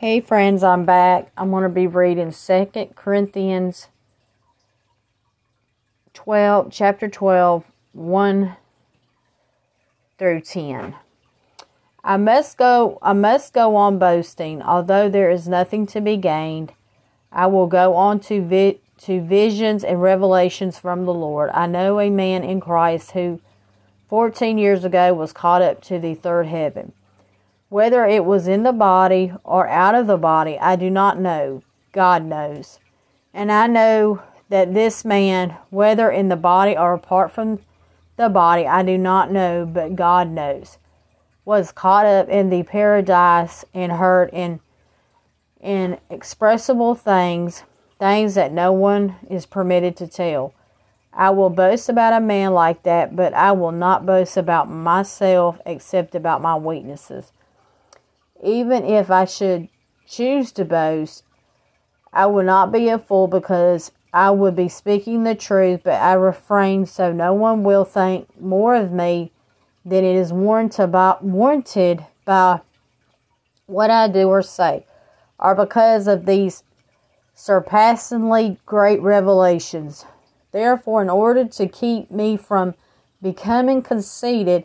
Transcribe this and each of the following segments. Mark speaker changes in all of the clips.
Speaker 1: Hey friends, I'm back. I'm going to be reading 2 Corinthians 12, chapter 12, 1 through 10. I must go I must go on boasting, although there is nothing to be gained. I will go on to vi- to visions and revelations from the Lord. I know a man in Christ who 14 years ago was caught up to the third heaven. Whether it was in the body or out of the body, I do not know. God knows. And I know that this man, whether in the body or apart from the body, I do not know, but God knows, was caught up in the paradise and heard in inexpressible things, things that no one is permitted to tell. I will boast about a man like that, but I will not boast about myself except about my weaknesses. Even if I should choose to boast, I will not be a fool because I would be speaking the truth, but I refrain so no one will think more of me than it is warranted by what I do or say, or because of these surpassingly great revelations. Therefore, in order to keep me from becoming conceited,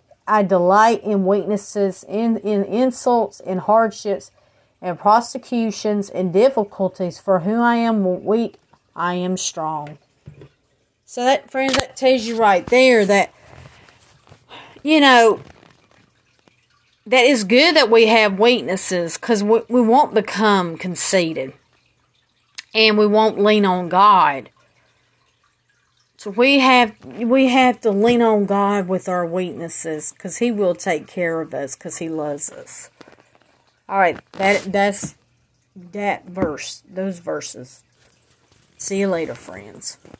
Speaker 1: I delight in weaknesses, in, in insults, in hardships, and prosecutions, and difficulties. For whom I am weak, I am strong. So that, friends, that tells you right there that, you know, that is good that we have weaknesses because we, we won't become conceited and we won't lean on God so we have we have to lean on God with our weaknesses because He will take care of us because He loves us. All right, that that's that verse, those verses. See you later, friends.